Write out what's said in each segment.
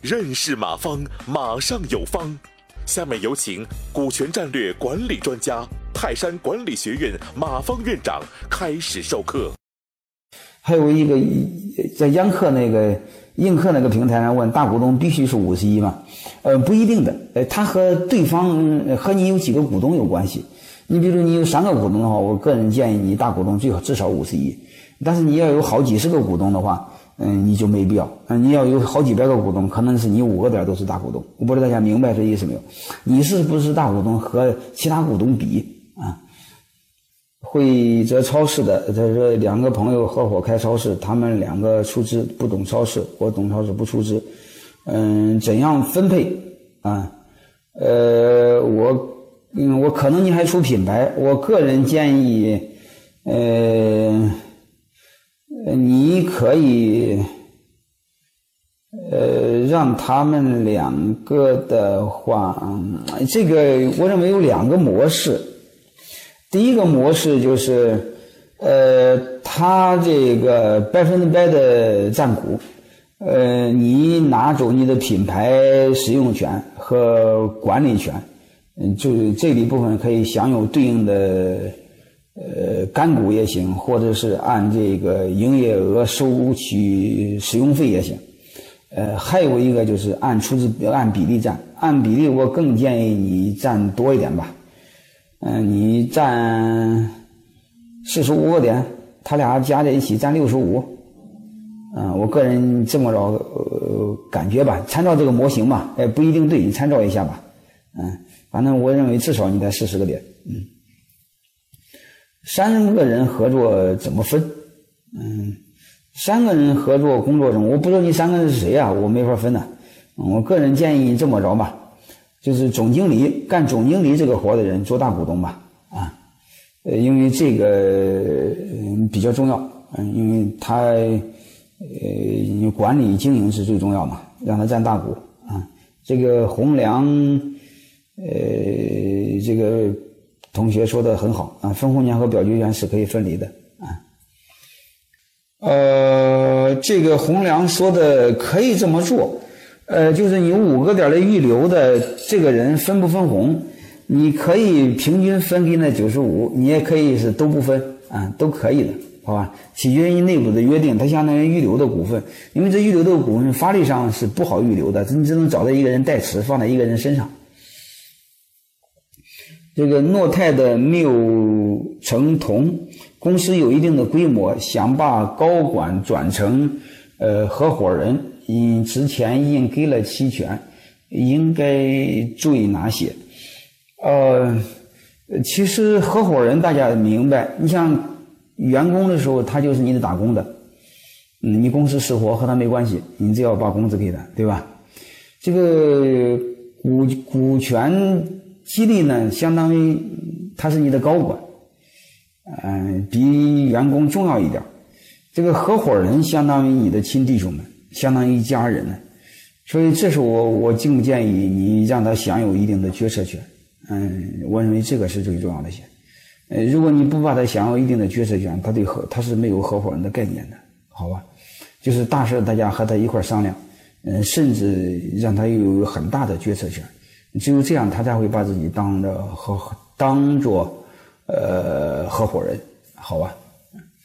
认识马方，马上有方。下面有请股权战略管理专家、泰山管理学院马方院长开始授课。还有一个在央客那个映客那个平台上问大股东必须是五十一吗？呃，不一定的，呃，他和对方和你有几个股东有关系。你比如你有三个股东的话，我个人建议你大股东最好至少五十一。但是你要有好几十个股东的话。嗯，你就没必要。嗯，你要有好几百个股东，可能是你五个点都是大股东。我不知道大家明白这意思没有？你是不是大股东和其他股东比啊？惠泽超市的，他说两个朋友合伙开超市，他们两个出资，不懂超市，我懂超市不出资。嗯，怎样分配啊？呃，我嗯，我可能你还出品牌，我个人建议，呃。你可以，呃，让他们两个的话，这个我认为有两个模式。第一个模式就是，呃，他这个百分之百的占股，呃，你拿走你的品牌使用权和管理权，嗯，就是这一部分可以享有对应的。呃，干股也行，或者是按这个营业额收取使用费也行。呃，还有一个就是按出资按比例占，按比例我更建议你占多一点吧。嗯，你占四十五个点，他俩加在一起占六十五。嗯，我个人这么着呃感觉吧，参照这个模型嘛，哎不一定对，你参照一下吧。嗯，反正我认为至少你得四十个点。嗯。三个人合作怎么分？嗯，三个人合作工作中，我不知道你三个人是谁啊，我没法分呢。我个人建议这么着吧，就是总经理干总经理这个活的人做大股东吧，啊，呃，因为这个比较重要，嗯，因为他呃管理经营是最重要嘛，让他占大股啊。这个洪良，呃，这个。同学说的很好啊，分红权和表决权是可以分离的啊。呃，这个洪良说的可以这么做，呃，就是你五个点的预留的这个人分不分红，你可以平均分给那九十五，你也可以是都不分啊，都可以的，好吧？取决于内部的约定，它相当于预留的股份，因为这预留的股份法律上是不好预留的，你只能找到一个人代持，放在一个人身上。这个诺泰的缪成同公司有一定的规模，想把高管转成呃合伙人，嗯之前应给了期权，应该注意哪些？呃，其实合伙人大家明白，你像员工的时候，他就是你的打工的，嗯，你公司死活和他没关系，你只要把工资给他，对吧？这个股股权。激励呢，相当于他是你的高管，嗯，比员工重要一点。这个合伙人相当于你的亲弟兄们，相当于一家人呢。所以，这是我我敬建议你让他享有一定的决策权。嗯，我认为这个是最重要的些。呃，如果你不把他享有一定的决策权，他对合他是没有合伙人的概念的，好吧？就是大事大家和他一块商量，嗯，甚至让他有很大的决策权。只有这样，他才会把自己当着合当做呃合伙人，好吧？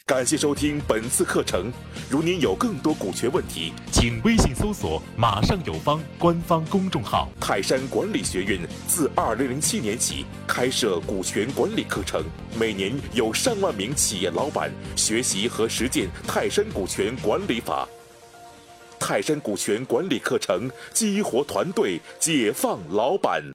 感谢收听本次课程。如您有更多股权问题，请微信搜索“马上有方”官方公众号。泰山管理学院自二零零七年起开设股权管理课程，每年有上万名企业老板学习和实践泰山股权管理法。泰山股权管理课程激活团队，解放老板。